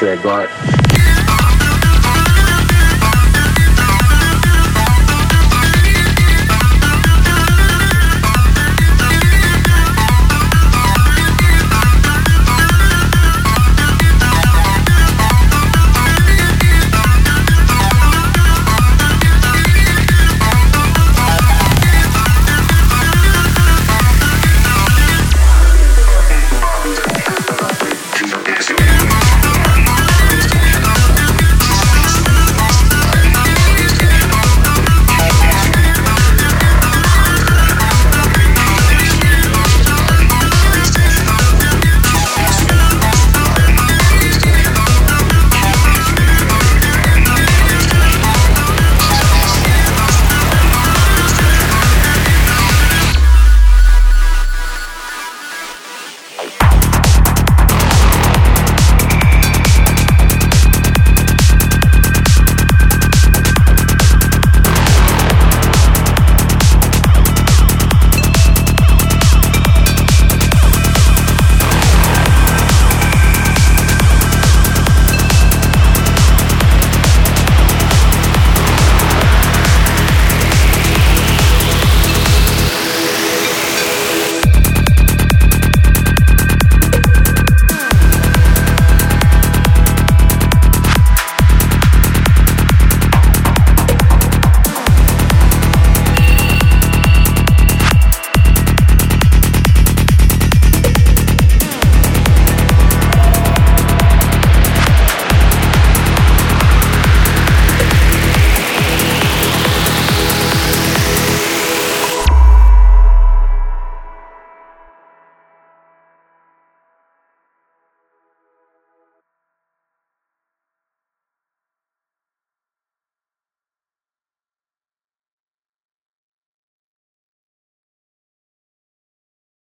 sure I got